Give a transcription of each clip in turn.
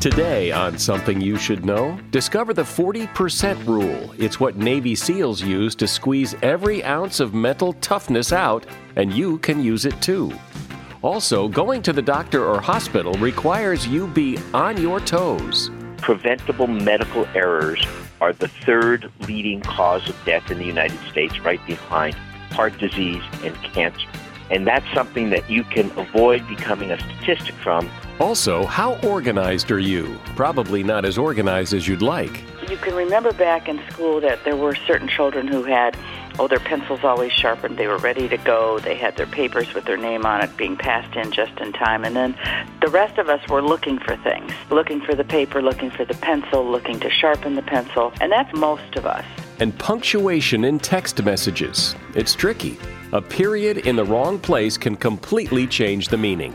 Today, on Something You Should Know, discover the 40% rule. It's what Navy SEALs use to squeeze every ounce of mental toughness out, and you can use it too. Also, going to the doctor or hospital requires you be on your toes. Preventable medical errors are the third leading cause of death in the United States, right behind heart disease and cancer. And that's something that you can avoid becoming a statistic from. Also, how organized are you? Probably not as organized as you'd like. You can remember back in school that there were certain children who had, oh, their pencils always sharpened. They were ready to go. They had their papers with their name on it being passed in just in time. And then the rest of us were looking for things, looking for the paper, looking for the pencil, looking to sharpen the pencil. And that's most of us. And punctuation in text messages. It's tricky. A period in the wrong place can completely change the meaning.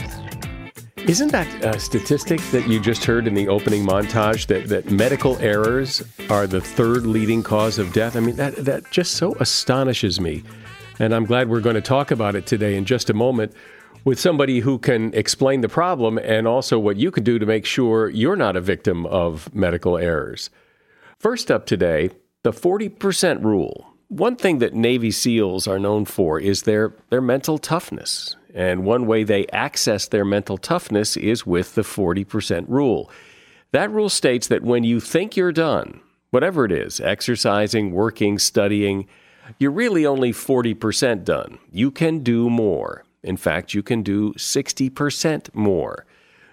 Isn't that a statistic that you just heard in the opening montage that, that medical errors are the third leading cause of death? I mean, that, that just so astonishes me. And I'm glad we're going to talk about it today in just a moment with somebody who can explain the problem and also what you can do to make sure you're not a victim of medical errors. First up today, the 40% rule. One thing that Navy SEALs are known for is their, their mental toughness. And one way they access their mental toughness is with the 40% rule. That rule states that when you think you're done, whatever it is, exercising, working, studying, you're really only 40% done. You can do more. In fact, you can do 60% more.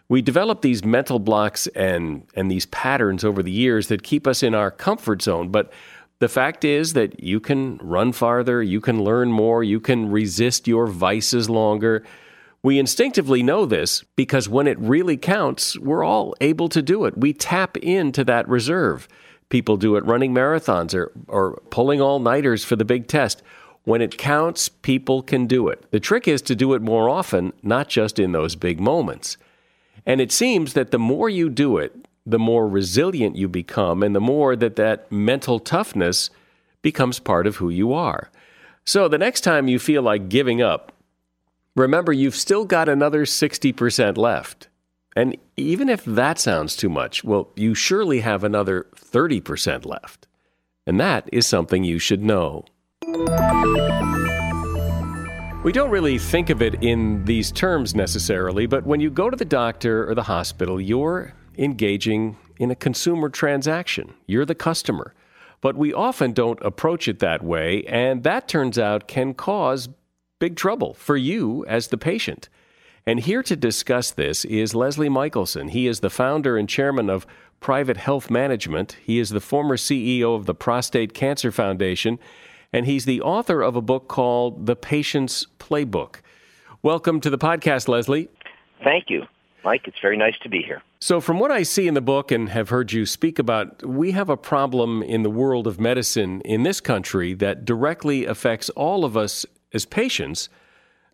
We develop these mental blocks and, and these patterns over the years that keep us in our comfort zone. But the fact is that you can run farther, you can learn more, you can resist your vices longer. We instinctively know this because when it really counts, we're all able to do it. We tap into that reserve. People do it running marathons or, or pulling all nighters for the big test. When it counts, people can do it. The trick is to do it more often, not just in those big moments. And it seems that the more you do it, the more resilient you become, and the more that that mental toughness becomes part of who you are. So the next time you feel like giving up, remember you've still got another 60% left. And even if that sounds too much, well, you surely have another 30% left. And that is something you should know. We don't really think of it in these terms necessarily, but when you go to the doctor or the hospital, you're engaging in a consumer transaction. You're the customer. But we often don't approach it that way, and that turns out can cause big trouble for you as the patient. And here to discuss this is Leslie Michelson. He is the founder and chairman of Private Health Management. He is the former CEO of the Prostate Cancer Foundation, and he's the author of a book called The Patient's Playbook. Welcome to the podcast, Leslie. Thank you. Mike. It's very nice to be here. So, from what I see in the book and have heard you speak about, we have a problem in the world of medicine in this country that directly affects all of us as patients.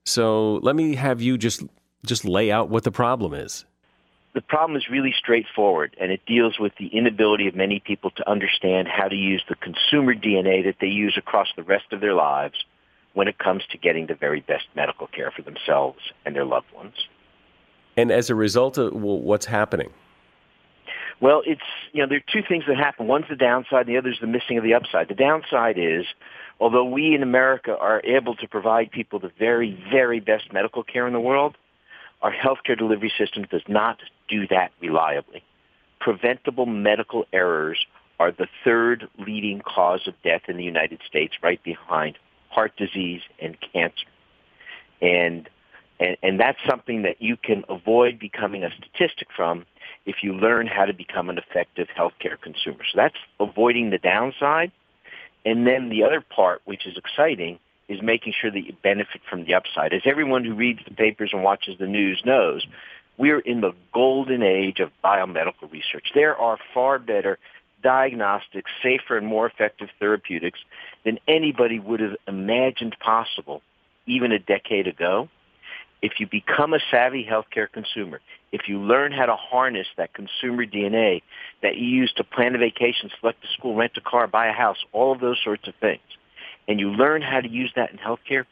So, let me have you just just lay out what the problem is. The problem is really straightforward, and it deals with the inability of many people to understand how to use the consumer DNA that they use across the rest of their lives when it comes to getting the very best medical care for themselves and their loved ones. And as a result of what's happening? Well, it's you know there are two things that happen. One's the downside, and the other's the missing of the upside. The downside is, although we in America are able to provide people the very, very best medical care in the world, our healthcare delivery system does not do that reliably. Preventable medical errors are the third leading cause of death in the United States, right behind heart disease and cancer. And and, and that's something that you can avoid becoming a statistic from if you learn how to become an effective healthcare consumer. So that's avoiding the downside. And then the other part, which is exciting, is making sure that you benefit from the upside. As everyone who reads the papers and watches the news knows, we're in the golden age of biomedical research. There are far better diagnostics, safer and more effective therapeutics than anybody would have imagined possible even a decade ago if you become a savvy healthcare consumer, if you learn how to harness that consumer DNA that you use to plan a vacation, select a school, rent a car, buy a house, all of those sorts of things, and you learn how to use that in healthcare,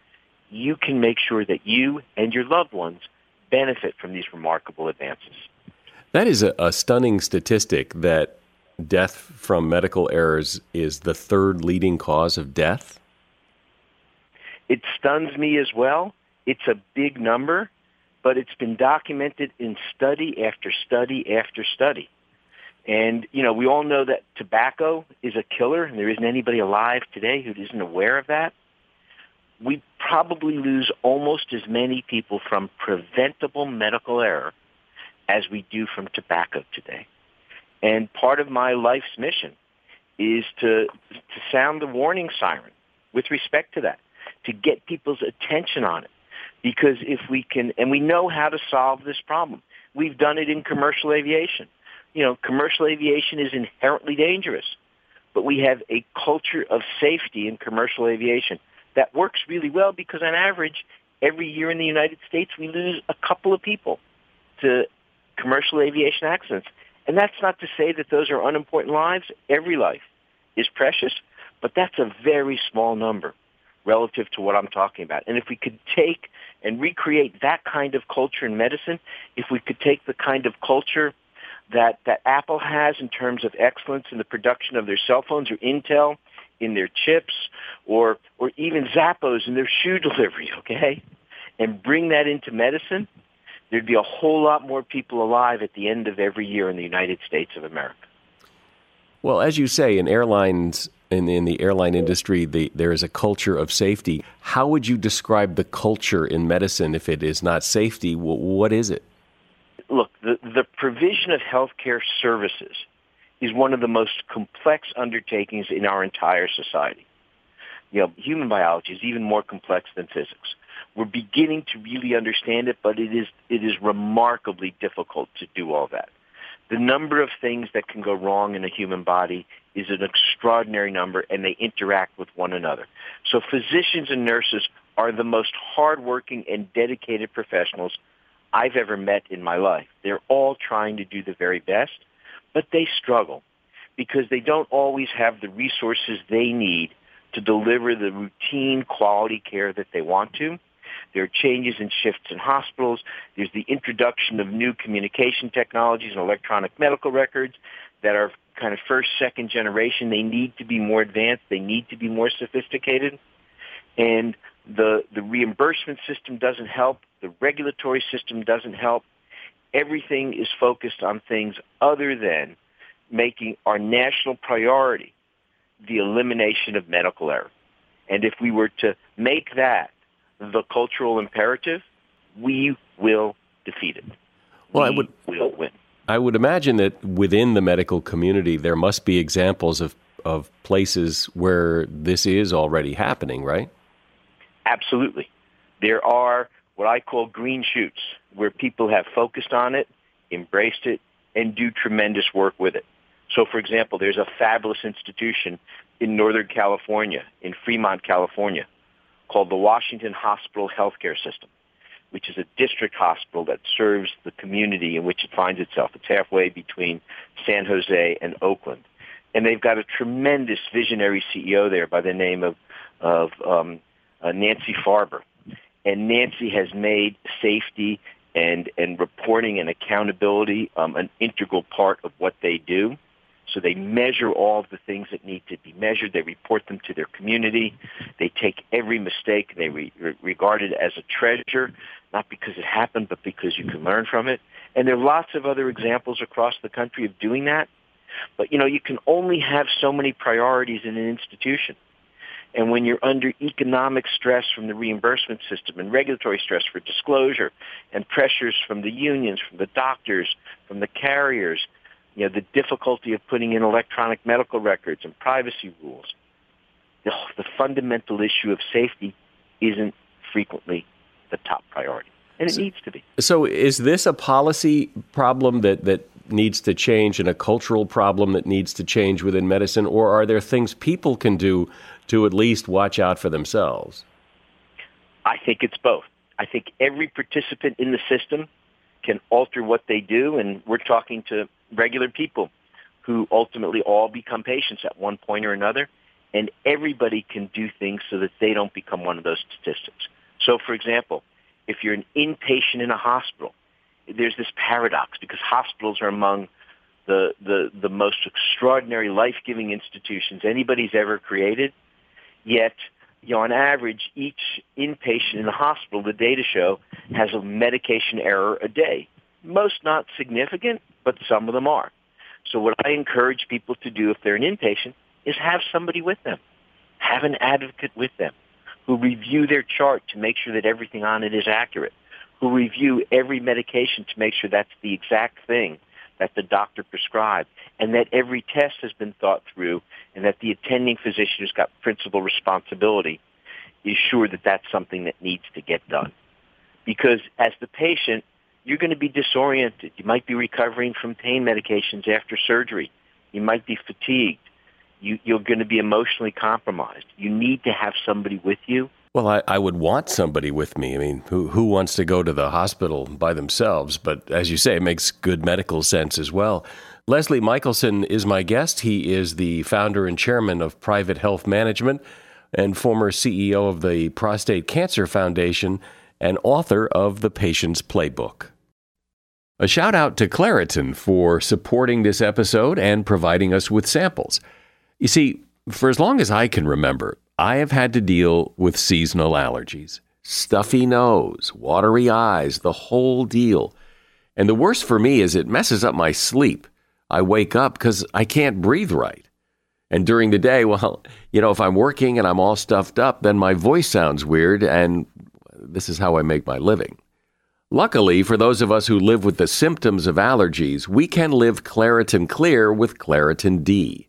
you can make sure that you and your loved ones benefit from these remarkable advances. That is a, a stunning statistic that death from medical errors is the third leading cause of death. It stuns me as well it's a big number, but it's been documented in study after study after study. And, you know, we all know that tobacco is a killer, and there isn't anybody alive today who isn't aware of that. We probably lose almost as many people from preventable medical error as we do from tobacco today. And part of my life's mission is to, to sound the warning siren with respect to that, to get people's attention on it, because if we can, and we know how to solve this problem. We've done it in commercial aviation. You know, commercial aviation is inherently dangerous, but we have a culture of safety in commercial aviation that works really well because on average, every year in the United States, we lose a couple of people to commercial aviation accidents. And that's not to say that those are unimportant lives. Every life is precious, but that's a very small number relative to what I'm talking about. And if we could take and recreate that kind of culture in medicine, if we could take the kind of culture that, that Apple has in terms of excellence in the production of their cell phones or Intel in their chips or, or even Zappos in their shoe delivery, okay, and bring that into medicine, there'd be a whole lot more people alive at the end of every year in the United States of America. Well, as you say, in airlines, in, in the airline industry, the, there is a culture of safety. How would you describe the culture in medicine if it is not safety? What is it? Look, the, the provision of healthcare services is one of the most complex undertakings in our entire society. You know, human biology is even more complex than physics. We're beginning to really understand it, but it is it is remarkably difficult to do all that. The number of things that can go wrong in a human body is an extraordinary number and they interact with one another. So physicians and nurses are the most hardworking and dedicated professionals I've ever met in my life. They're all trying to do the very best, but they struggle because they don't always have the resources they need to deliver the routine quality care that they want to. There are changes and shifts in hospitals. There's the introduction of new communication technologies and electronic medical records that are kind of first, second generation. They need to be more advanced. They need to be more sophisticated. And the, the reimbursement system doesn't help. The regulatory system doesn't help. Everything is focused on things other than making our national priority the elimination of medical error. And if we were to make that the cultural imperative, we will defeat it. Well, we I would, will win. I would imagine that within the medical community, there must be examples of, of places where this is already happening, right? Absolutely. There are what I call green shoots. where people have focused on it, embraced it, and do tremendous work with it. So, for example, there's a fabulous institution in Northern California, in Fremont, California, called the Washington Hospital Healthcare System, which is a district hospital that serves the community in which it finds itself. It's halfway between San Jose and Oakland. And they've got a tremendous visionary CEO there by the name of, of um, uh, Nancy Farber. And Nancy has made safety and, and reporting and accountability um, an integral part of what they do. So they measure all of the things that need to be measured. They report them to their community. They take every mistake. They re- regard it as a treasure, not because it happened, but because you can learn from it. And there are lots of other examples across the country of doing that. But, you know, you can only have so many priorities in an institution. And when you're under economic stress from the reimbursement system and regulatory stress for disclosure and pressures from the unions, from the doctors, from the carriers, you know, the difficulty of putting in electronic medical records and privacy rules, the, the fundamental issue of safety isn't frequently the top priority. And it so, needs to be. So is this a policy problem that, that needs to change and a cultural problem that needs to change within medicine, or are there things people can do to at least watch out for themselves? I think it's both. I think every participant in the system can alter what they do, and we're talking to regular people who ultimately all become patients at one point or another, and everybody can do things so that they don't become one of those statistics. So, for example, if you're an inpatient in a hospital, there's this paradox because hospitals are among the, the, the most extraordinary life-giving institutions anybody's ever created. Yet, you know, on average, each inpatient in the hospital, the data show, has a medication error a day. Most not significant, but some of them are. So what I encourage people to do if they're an inpatient is have somebody with them. Have an advocate with them who review their chart to make sure that everything on it is accurate who review every medication to make sure that's the exact thing that the doctor prescribed and that every test has been thought through and that the attending physician who's got principal responsibility is sure that that's something that needs to get done. Because as the patient, you're going to be disoriented. You might be recovering from pain medications after surgery. You might be fatigued. You, you're going to be emotionally compromised. You need to have somebody with you well, I, I would want somebody with me. I mean, who, who wants to go to the hospital by themselves? But as you say, it makes good medical sense as well. Leslie Michelson is my guest. He is the founder and chairman of Private Health Management and former CEO of the Prostate Cancer Foundation and author of The Patient's Playbook. A shout out to Claritin for supporting this episode and providing us with samples. You see, for as long as I can remember, I have had to deal with seasonal allergies stuffy nose, watery eyes, the whole deal. And the worst for me is it messes up my sleep. I wake up because I can't breathe right. And during the day, well, you know, if I'm working and I'm all stuffed up, then my voice sounds weird, and this is how I make my living. Luckily, for those of us who live with the symptoms of allergies, we can live Claritin Clear with Claritin D.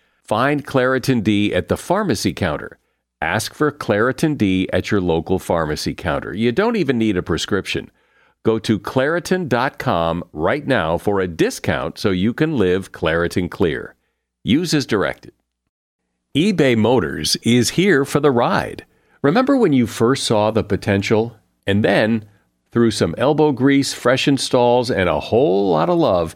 Find Claritin D at the pharmacy counter. Ask for Claritin D at your local pharmacy counter. You don't even need a prescription. Go to Claritin.com right now for a discount so you can live Claritin Clear. Use as directed. eBay Motors is here for the ride. Remember when you first saw the potential? And then, through some elbow grease, fresh installs, and a whole lot of love,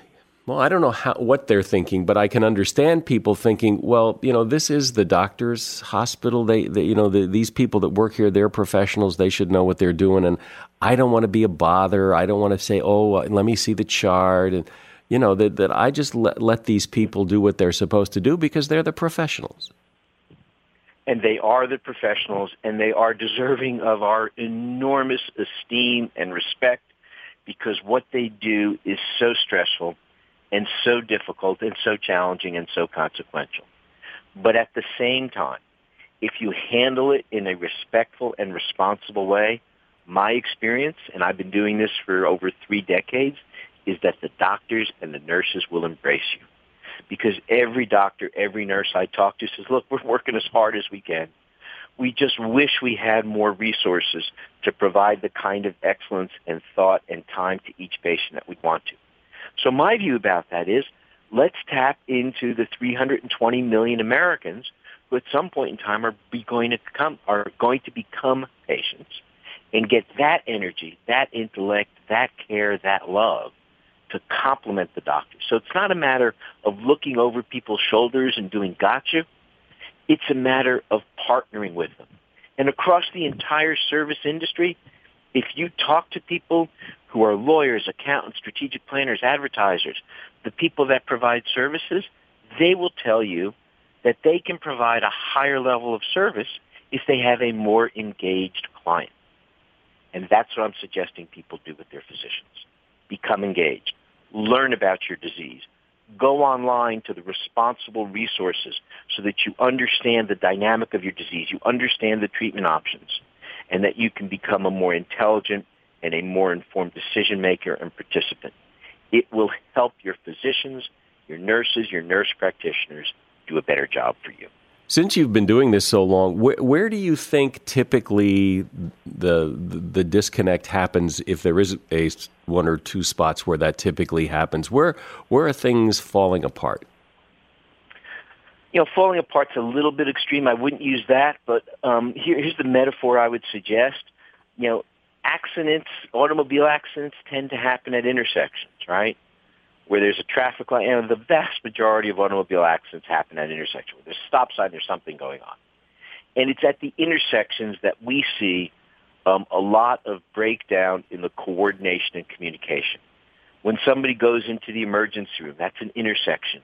well, I don't know how, what they're thinking, but I can understand people thinking, well, you know, this is the doctor's hospital. They, they you know, the, these people that work here, they're professionals. They should know what they're doing. And I don't want to be a bother. I don't want to say, oh, uh, let me see the chart. And, you know, that, that I just let, let these people do what they're supposed to do because they're the professionals. And they are the professionals, and they are deserving of our enormous esteem and respect because what they do is so stressful and so difficult and so challenging and so consequential. But at the same time, if you handle it in a respectful and responsible way, my experience, and I've been doing this for over three decades, is that the doctors and the nurses will embrace you. Because every doctor, every nurse I talk to says, look, we're working as hard as we can. We just wish we had more resources to provide the kind of excellence and thought and time to each patient that we want to. So my view about that is let's tap into the 320 million Americans who at some point in time are going to come are going to become patients and get that energy, that intellect, that care, that love to complement the doctor. So it's not a matter of looking over people's shoulders and doing gotcha. It's a matter of partnering with them. And across the entire service industry, if you talk to people who are lawyers, accountants, strategic planners, advertisers, the people that provide services, they will tell you that they can provide a higher level of service if they have a more engaged client. And that's what I'm suggesting people do with their physicians. Become engaged. Learn about your disease. Go online to the responsible resources so that you understand the dynamic of your disease. You understand the treatment options and that you can become a more intelligent and a more informed decision maker and participant. It will help your physicians, your nurses, your nurse practitioners do a better job for you. Since you've been doing this so long, wh- where do you think typically the, the, the disconnect happens if there is a one or two spots where that typically happens? Where where are things falling apart? You know, falling apart's a little bit extreme. I wouldn't use that, but um, here, here's the metaphor I would suggest. You know, accidents, automobile accidents tend to happen at intersections, right? Where there's a traffic light, and the vast majority of automobile accidents happen at intersections. Where there's a stop sign, there's something going on. And it's at the intersections that we see um, a lot of breakdown in the coordination and communication. When somebody goes into the emergency room, that's an intersection.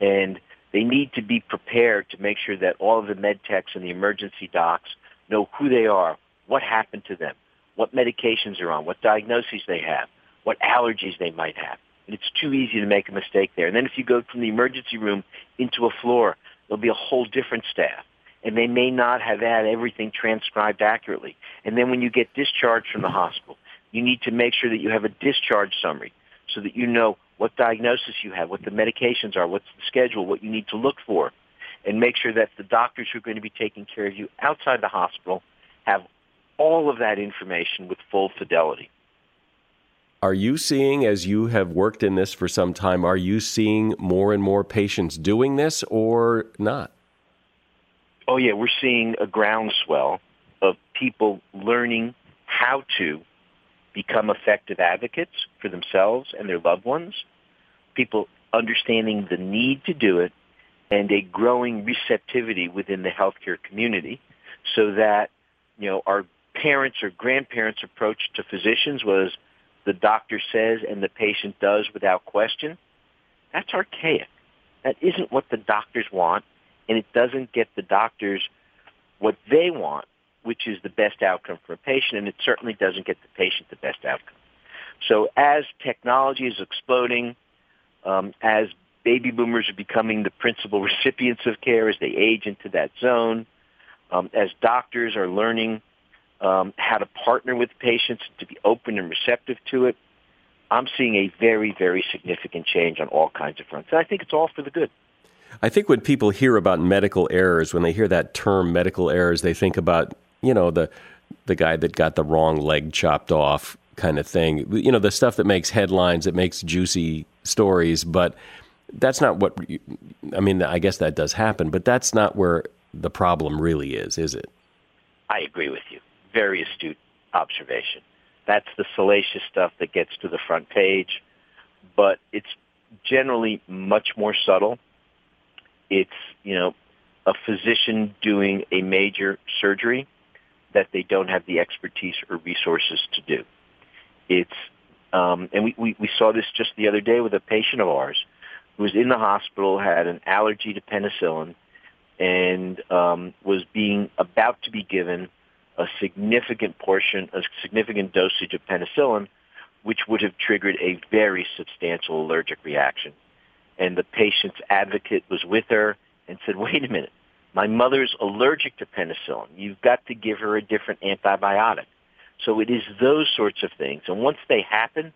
And they need to be prepared to make sure that all of the med techs and the emergency docs know who they are, what happened to them, what medications they're on, what diagnoses they have, what allergies they might have. And it's too easy to make a mistake there. And then if you go from the emergency room into a floor, there'll be a whole different staff. And they may not have had everything transcribed accurately. And then when you get discharged from the hospital, you need to make sure that you have a discharge summary so that you know what diagnosis you have, what the medications are, what's the schedule, what you need to look for, and make sure that the doctors who are going to be taking care of you outside the hospital have all of that information with full fidelity. Are you seeing, as you have worked in this for some time, are you seeing more and more patients doing this or not? Oh, yeah, we're seeing a groundswell of people learning how to become effective advocates for themselves and their loved ones, people understanding the need to do it, and a growing receptivity within the healthcare community so that, you know, our parents' or grandparents' approach to physicians was the doctor says and the patient does without question, that's archaic. That isn't what the doctors want, and it doesn't get the doctors what they want, which is the best outcome for a patient, and it certainly doesn't get the patient the best outcome. So as technology is exploding, um, as baby boomers are becoming the principal recipients of care as they age into that zone, um, as doctors are learning um, how to partner with patients to be open and receptive to it. I'm seeing a very, very significant change on all kinds of fronts. And I think it's all for the good. I think when people hear about medical errors, when they hear that term medical errors, they think about, you know, the the guy that got the wrong leg chopped off kind of thing. You know, the stuff that makes headlines, that makes juicy stories, but that's not what I mean, I guess that does happen, but that's not where the problem really is, is it? I agree with you. Very astute observation. That's the salacious stuff that gets to the front page, but it's generally much more subtle. It's, you know, a physician doing a major surgery that they don't have the expertise or resources to do. It's, um, and we, we, we saw this just the other day with a patient of ours who was in the hospital, had an allergy to penicillin, and um, was being about to be given a significant portion, a significant dosage of penicillin, which would have triggered a very substantial allergic reaction. And the patient's advocate was with her and said, wait a minute, my mother's allergic to penicillin. You've got to give her a different antibiotic. So it is those sorts of things. And once they happen,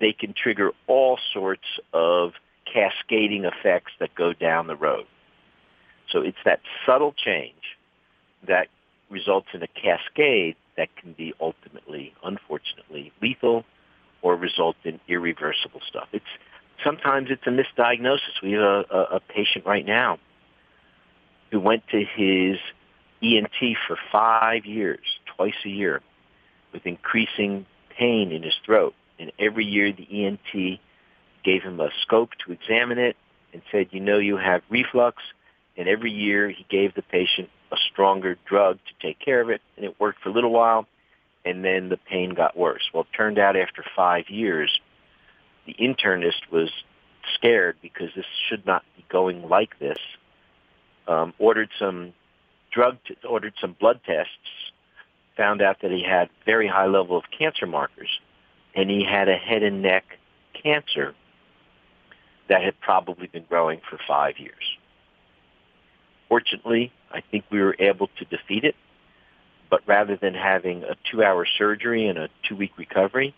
they can trigger all sorts of cascading effects that go down the road. So it's that subtle change that results in a cascade that can be ultimately, unfortunately, lethal or result in irreversible stuff. It's sometimes it's a misdiagnosis. We have a, a, a patient right now who went to his ENT for five years, twice a year, with increasing pain in his throat. And every year the ENT gave him a scope to examine it and said, you know, you have reflux. And every year he gave the patient a stronger drug to take care of it. And it worked for a little while. And then the pain got worse. Well, it turned out after five years, the internist was scared because this should not be going like this. Um, ordered some drug, t- ordered some blood tests, found out that he had very high level of cancer markers, and he had a head and neck cancer that had probably been growing for five years. Fortunately, I think we were able to defeat it, but rather than having a two-hour surgery and a two-week recovery,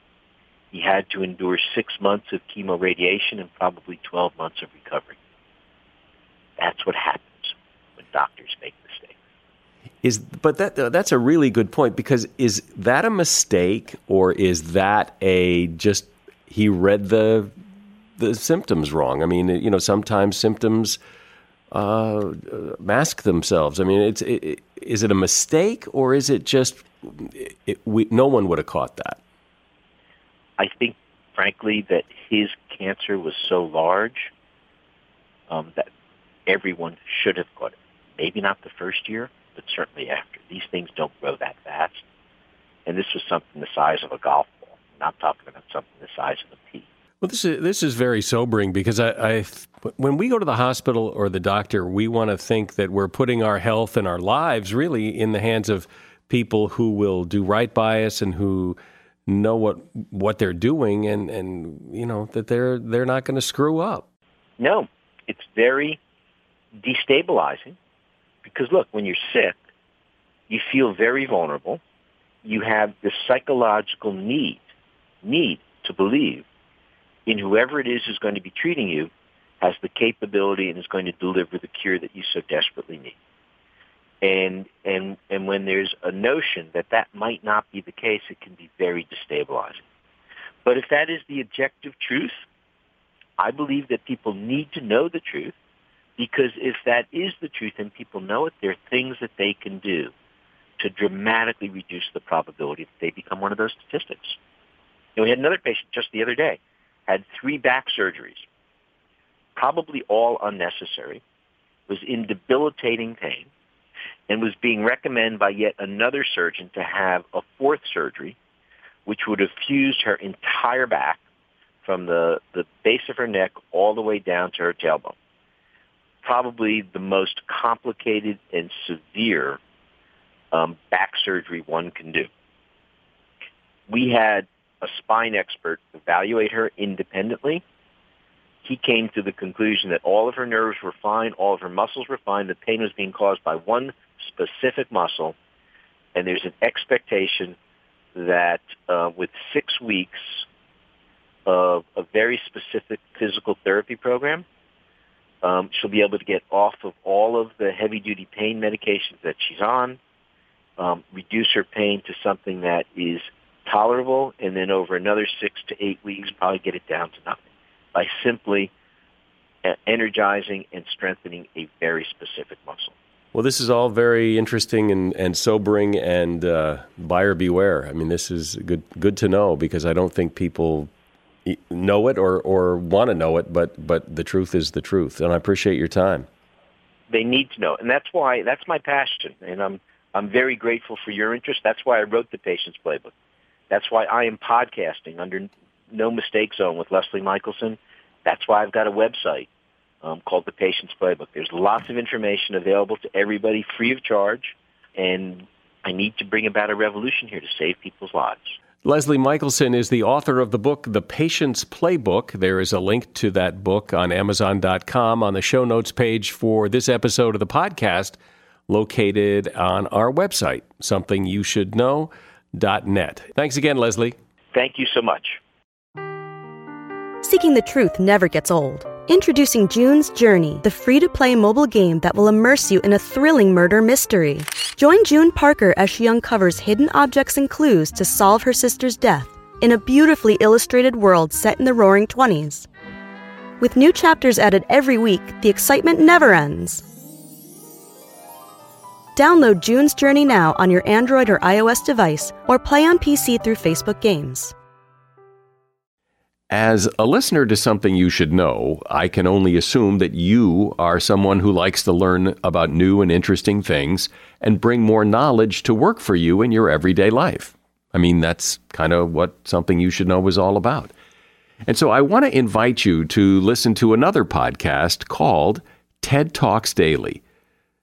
he had to endure six months of chemoradiation and probably 12 months of recovery. That's what happens when doctors make mistakes. Is but that that's a really good point because is that a mistake or is that a just he read the the symptoms wrong. I mean, you know, sometimes symptoms uh, mask themselves. I mean, it's it, is it a mistake or is it just it, we, no one would have caught that? I think, frankly, that his cancer was so large um, that everyone should have caught it. Maybe not the first year, but certainly after. These things don't grow that fast. And this was something the size of a golf ball. I'm not talking about something the size of a pea. Well, this is this is very sobering because I, I, when we go to the hospital or the doctor, we want to think that we're putting our health and our lives really in the hands of people who will do right by us and who know what what they're doing and and you know that they're they're not going to screw up. No, it's very destabilizing because look, when you're sick, you feel very vulnerable. You have this psychological need need to believe in whoever it is who's going to be treating you has the capability and is going to deliver the cure that you so desperately need. And and and when there's a notion that that might not be the case, it can be very destabilizing. But if that is the objective truth, I believe that people need to know the truth because if that is the truth and people know it, there are things that they can do to dramatically reduce the probability that they become one of those statistics. And we had another patient just the other day had three back surgeries, probably all unnecessary, was in debilitating pain, and was being recommended by yet another surgeon to have a fourth surgery, which would have fused her entire back from the, the base of her neck all the way down to her tailbone. Probably the most complicated and severe um, back surgery one can do. We had a spine expert evaluate her independently. He came to the conclusion that all of her nerves were fine, all of her muscles were fine. The pain was being caused by one specific muscle, and there's an expectation that uh, with six weeks of a very specific physical therapy program. Um, she'll be able to get off of all of the heavy-duty pain medications that she's on, um, reduce her pain to something that is tolerable, and then over another six to eight weeks, probably get it down to nothing by simply uh, energizing and strengthening a very specific muscle. Well, this is all very interesting and, and sobering, and uh, buyer beware. I mean, this is good good to know because I don't think people know it or, or want to know it, but but the truth is the truth, and I appreciate your time. They need to know, and that's why that's my passion, and I'm I'm very grateful for your interest. That's why I wrote the Patient's Playbook. That's why I am podcasting under No Mistake Zone with Leslie Michelson. That's why I've got a website um, called The Patient's Playbook. There's lots of information available to everybody free of charge, and I need to bring about a revolution here to save people's lives. Leslie Michelson is the author of the book, The Patient's Playbook. There is a link to that book on Amazon.com on the show notes page for this episode of the podcast, located on our website, somethingyoushouldknow.net. Thanks again, Leslie. Thank you so much. Seeking the truth never gets old. Introducing June's Journey, the free to play mobile game that will immerse you in a thrilling murder mystery. Join June Parker as she uncovers hidden objects and clues to solve her sister's death in a beautifully illustrated world set in the roaring 20s. With new chapters added every week, the excitement never ends. Download June's Journey now on your Android or iOS device or play on PC through Facebook Games. As a listener to something you should know, I can only assume that you are someone who likes to learn about new and interesting things and bring more knowledge to work for you in your everyday life. I mean, that's kind of what something you should know is all about. And so I want to invite you to listen to another podcast called TED Talks Daily.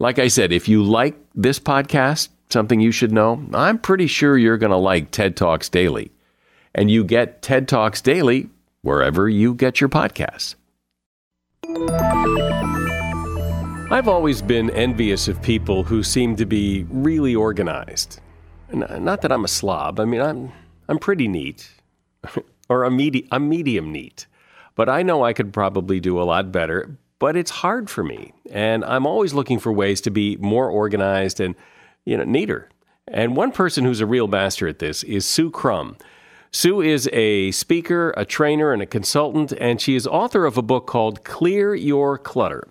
Like I said, if you like this podcast, something you should know? I'm pretty sure you're going to like TED Talks Daily. And you get TED Talks Daily wherever you get your podcasts. I've always been envious of people who seem to be really organized. Not that I'm a slob. I mean, I'm I'm pretty neat, or a medi- I'm medium neat. But I know I could probably do a lot better. But it's hard for me, and I'm always looking for ways to be more organized and you know, neater. And one person who's a real master at this is Sue Crum. Sue is a speaker, a trainer, and a consultant, and she is author of a book called Clear Your Clutter.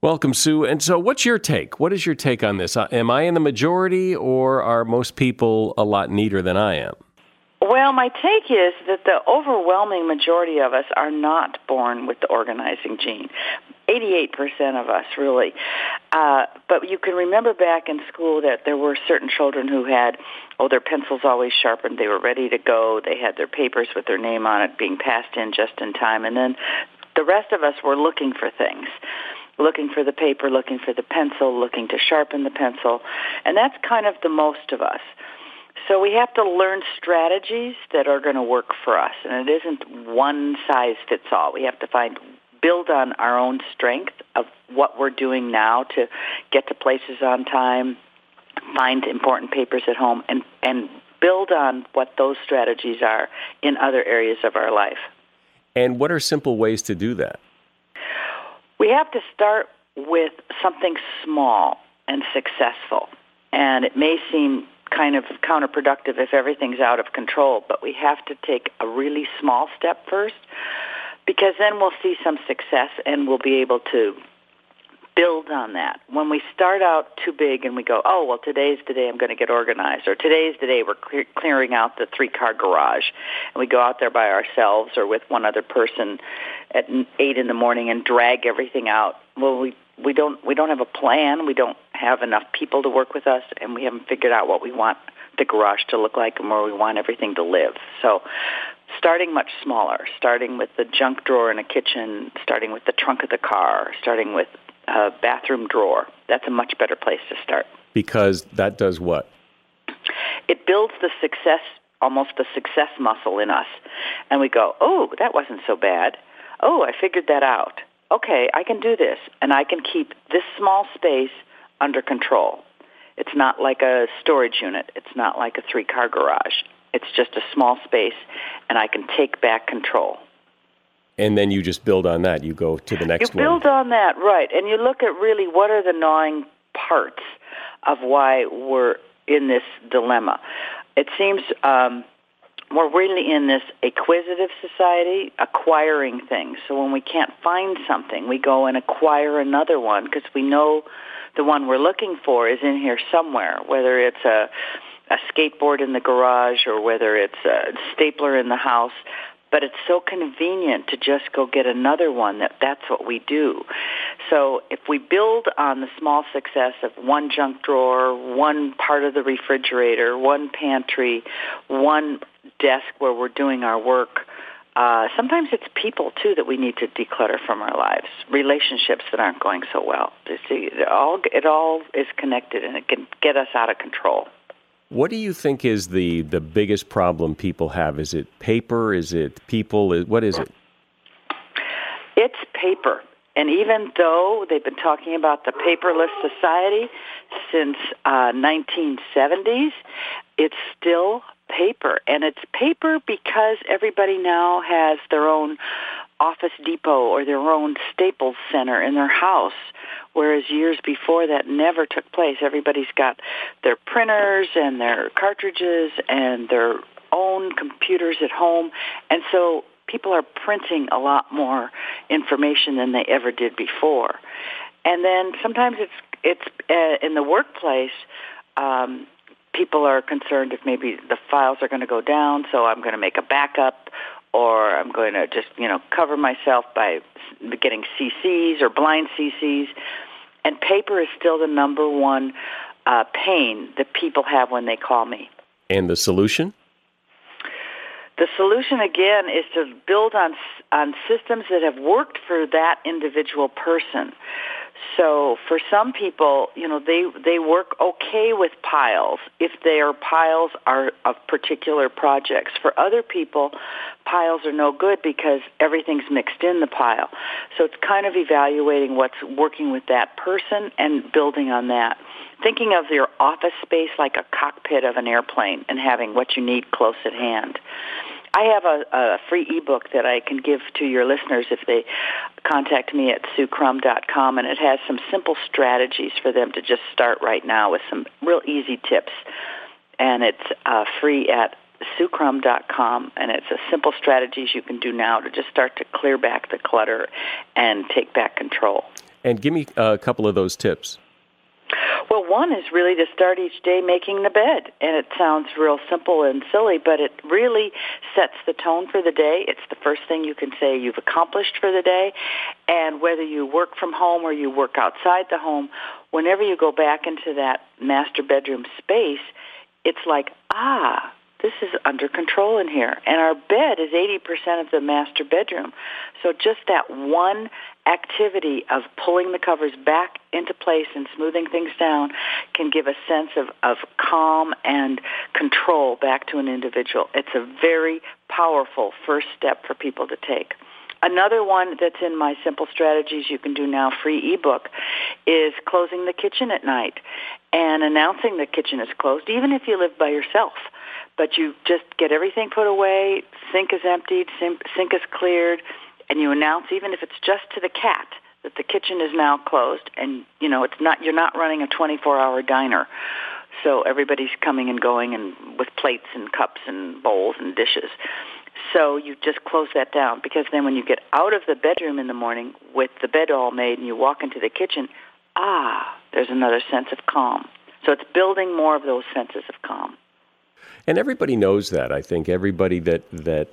Welcome, Sue. And so, what's your take? What is your take on this? Uh, am I in the majority, or are most people a lot neater than I am? Well, my take is that the overwhelming majority of us are not born with the organizing gene. 88% of us, really. Uh, but you can remember back in school that there were certain children who had, oh, their pencils always sharpened. They were ready to go. They had their papers with their name on it being passed in just in time. And then the rest of us were looking for things looking for the paper, looking for the pencil, looking to sharpen the pencil. And that's kind of the most of us. So we have to learn strategies that are going to work for us. And it isn't one size fits all. We have to find build on our own strength of what we're doing now to get to places on time, find important papers at home, and, and build on what those strategies are in other areas of our life. And what are simple ways to do that? We have to start with something small and successful. And it may seem kind of counterproductive if everything's out of control, but we have to take a really small step first because then we'll see some success and we'll be able to build on that. When we start out too big and we go, oh, well, today's the day I'm going to get organized, or today's the day we're clear- clearing out the three-car garage, and we go out there by ourselves or with one other person at eight in the morning and drag everything out. Well, we we don't we don't have a plan. We don't have enough people to work with us, and we haven't figured out what we want the garage to look like and where we want everything to live. So starting much smaller, starting with the junk drawer in a kitchen, starting with the trunk of the car, starting with a bathroom drawer. That's a much better place to start. Because that does what? It builds the success, almost the success muscle in us. And we go, oh, that wasn't so bad. Oh, I figured that out. Okay, I can do this. And I can keep this small space under control. It's not like a storage unit. It's not like a three-car garage. It's just a small space, and I can take back control. And then you just build on that. You go to the next you build one. on that, right. And you look at really what are the gnawing parts of why we're in this dilemma. It seems um, we're really in this acquisitive society, acquiring things. So when we can't find something, we go and acquire another one because we know the one we're looking for is in here somewhere, whether it's a a skateboard in the garage or whether it's a stapler in the house but it's so convenient to just go get another one that that's what we do. So if we build on the small success of one junk drawer, one part of the refrigerator, one pantry, one desk where we're doing our work, uh, sometimes it's people too that we need to declutter from our lives. Relationships that aren't going so well. See, it all it all is connected, and it can get us out of control. What do you think is the, the biggest problem people have? Is it paper? Is it people? What is it? It's paper. And even though they've been talking about the paperless society since uh, 1970s, it's still paper. And it's paper because everybody now has their own Office Depot or their own Staples Center in their house, whereas years before that never took place. Everybody's got their printers and their cartridges and their own computers at home, and so people are printing a lot more information than they ever did before. And then sometimes it's it's uh, in the workplace. Um, people are concerned if maybe the files are going to go down, so I'm going to make a backup or I'm going to just, you know, cover myself by getting CCs or blind CCs. And paper is still the number one uh, pain that people have when they call me. And the solution? The solution again is to build on on systems that have worked for that individual person. So for some people, you know, they they work okay with piles if their piles are of particular projects. For other people, piles are no good because everything's mixed in the pile. So it's kind of evaluating what's working with that person and building on that. Thinking of your office space like a cockpit of an airplane and having what you need close at hand. I have a, a free ebook that I can give to your listeners if they contact me at suecrum.com, and it has some simple strategies for them to just start right now with some real easy tips. And it's uh, free at suecrum.com, and it's a simple strategies you can do now to just start to clear back the clutter and take back control. And give me a couple of those tips. Well, one is really to start each day making the bed. And it sounds real simple and silly, but it really sets the tone for the day. It's the first thing you can say you've accomplished for the day. And whether you work from home or you work outside the home, whenever you go back into that master bedroom space, it's like, ah, this is under control in here. And our bed is 80% of the master bedroom. So just that one activity of pulling the covers back into place and smoothing things down can give a sense of, of calm and control back to an individual. It's a very powerful first step for people to take. Another one that's in my simple strategies you can do now free ebook is closing the kitchen at night and announcing the kitchen is closed even if you live by yourself but you just get everything put away, sink is emptied, sink is cleared, and you announce even if it's just to the cat that the kitchen is now closed and you know it's not you're not running a 24-hour diner. So everybody's coming and going and with plates and cups and bowls and dishes. So you just close that down because then when you get out of the bedroom in the morning with the bed all made and you walk into the kitchen, ah, there's another sense of calm. So it's building more of those senses of calm. And everybody knows that. I think everybody that that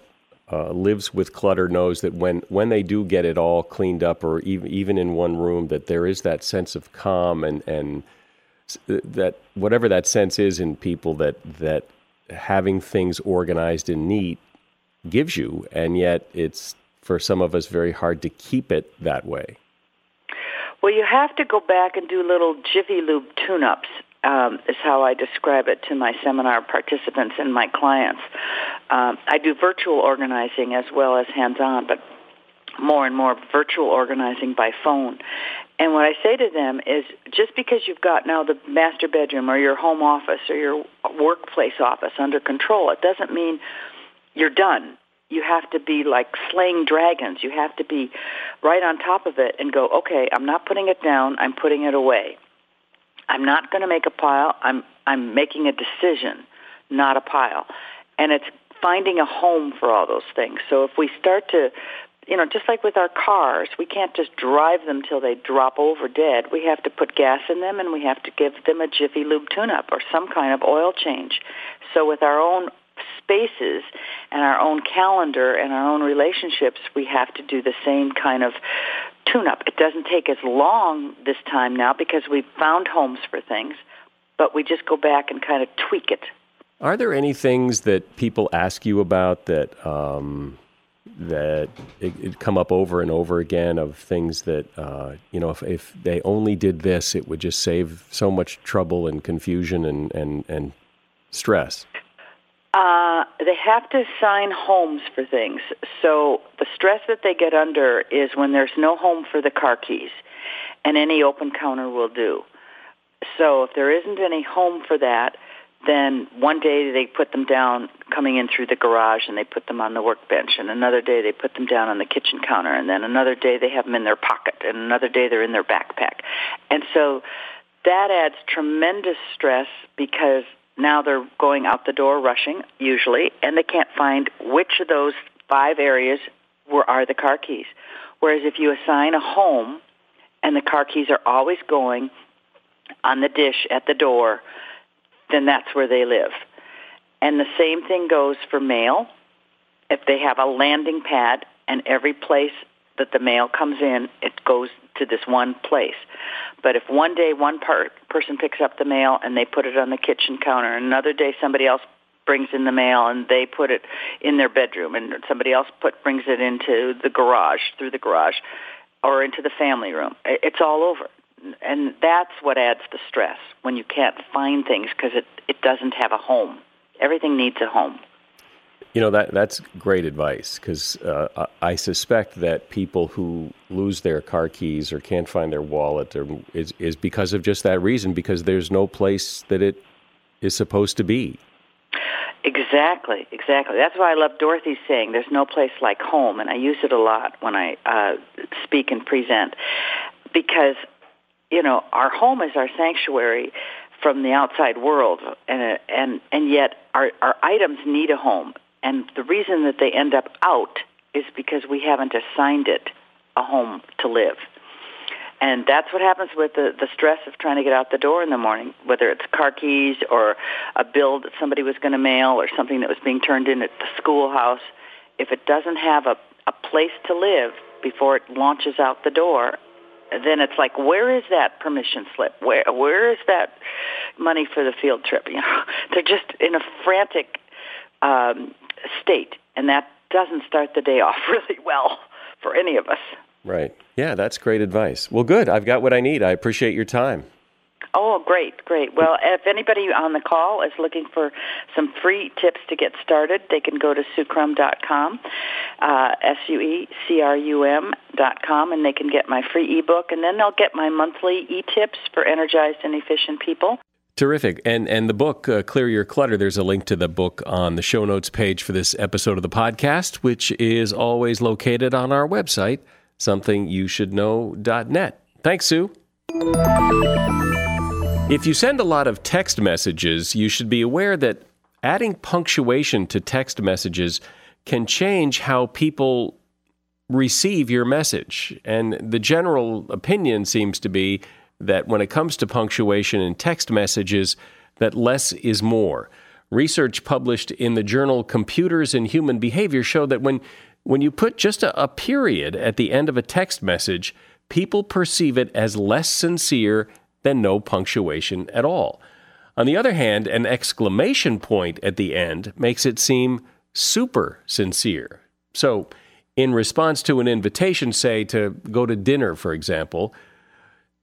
uh, lives with clutter knows that when when they do get it all cleaned up, or even even in one room, that there is that sense of calm and and that whatever that sense is in people that that having things organized and neat gives you, and yet it's for some of us very hard to keep it that way. Well, you have to go back and do little Jiffy Lube tune-ups. Um, is how I describe it to my seminar participants and my clients. Um, I do virtual organizing as well as hands-on, but more and more virtual organizing by phone. And what I say to them is just because you've got now the master bedroom or your home office or your workplace office under control, it doesn't mean you're done you have to be like slaying dragons. You have to be right on top of it and go, okay, I'm not putting it down. I'm putting it away. I'm not going to make a pile. I'm I'm making a decision, not a pile. And it's finding a home for all those things. So if we start to you know, just like with our cars, we can't just drive them till they drop over dead. We have to put gas in them and we have to give them a Jiffy Lube tune-up or some kind of oil change. So with our own spaces and our own calendar and our own relationships, we have to do the same kind of tune-up. It doesn't take as long this time now because we've found homes for things, but we just go back and kind of tweak it. Are there any things that people ask you about that um, that it, it, come up over and over again of things that uh, you know if, if they only did this, it would just save so much trouble and confusion and and, and stress? Uh, they have to sign homes for things. So the stress that they get under is when there's no home for the car keys, and any open counter will do. So if there isn't any home for that, then one day they put them down coming in through the garage and they put them on the workbench and another day they put them down on the kitchen counter and then another day they have them in their pocket and another day they're in their backpack. And so that adds tremendous stress because now they're going out the door rushing, usually, and they can't find which of those five areas were, are the car keys. Whereas if you assign a home and the car keys are always going on the dish at the door, then that's where they live. And the same thing goes for mail. If they have a landing pad and every place that the mail comes in, it goes to this one place. But if one day one part, person picks up the mail and they put it on the kitchen counter, and another day somebody else brings in the mail and they put it in their bedroom, and somebody else put brings it into the garage through the garage, or into the family room, it's all over. And that's what adds the stress when you can't find things because it, it doesn't have a home. Everything needs a home. You know that that's great advice because uh, I suspect that people who lose their car keys or can't find their wallet or is is because of just that reason because there's no place that it is supposed to be. Exactly, exactly. That's why I love Dorothy's saying there's no place like home, and I use it a lot when I uh, speak and present because you know our home is our sanctuary from the outside world, and and and yet our our items need a home and the reason that they end up out is because we haven't assigned it a home to live. And that's what happens with the, the stress of trying to get out the door in the morning, whether it's car keys or a bill that somebody was going to mail or something that was being turned in at the schoolhouse. If it doesn't have a, a place to live before it launches out the door, then it's like, where is that permission slip? Where where is that money for the field trip? You know, they're just in a frantic um, state, and that doesn't start the day off really well for any of us. Right. Yeah, that's great advice. Well, good. I've got what I need. I appreciate your time. Oh, great, great. Well, if anybody on the call is looking for some free tips to get started, they can go to suecrum.com, uh, S-U-E-C-R-U-M dot com, and they can get my free ebook, and then they'll get my monthly e-tips for energized and efficient people. Terrific. And and the book uh, Clear Your Clutter, there's a link to the book on the show notes page for this episode of the podcast, which is always located on our website, somethingyoushouldknow.net. Thanks, Sue. If you send a lot of text messages, you should be aware that adding punctuation to text messages can change how people receive your message. And the general opinion seems to be that when it comes to punctuation in text messages, that less is more. Research published in the journal Computers and Human Behavior showed that when, when you put just a, a period at the end of a text message, people perceive it as less sincere than no punctuation at all. On the other hand, an exclamation point at the end makes it seem super sincere. So, in response to an invitation, say to go to dinner, for example,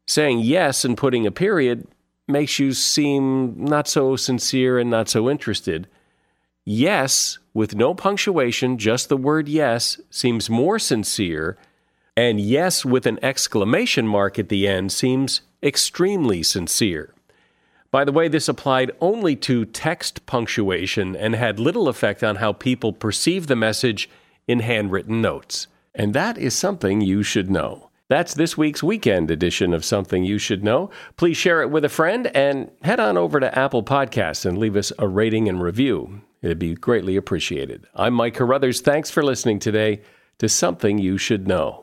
saying yes and putting a period makes you seem not so sincere and not so interested. Yes, with no punctuation, just the word yes, seems more sincere, and yes with an exclamation mark at the end seems extremely sincere. By the way, this applied only to text punctuation and had little effect on how people perceive the message in handwritten notes. And that is something you should know. That's this week's weekend edition of Something You Should Know. Please share it with a friend and head on over to Apple Podcasts and leave us a rating and review. It'd be greatly appreciated. I'm Mike Carruthers. Thanks for listening today to Something You Should Know.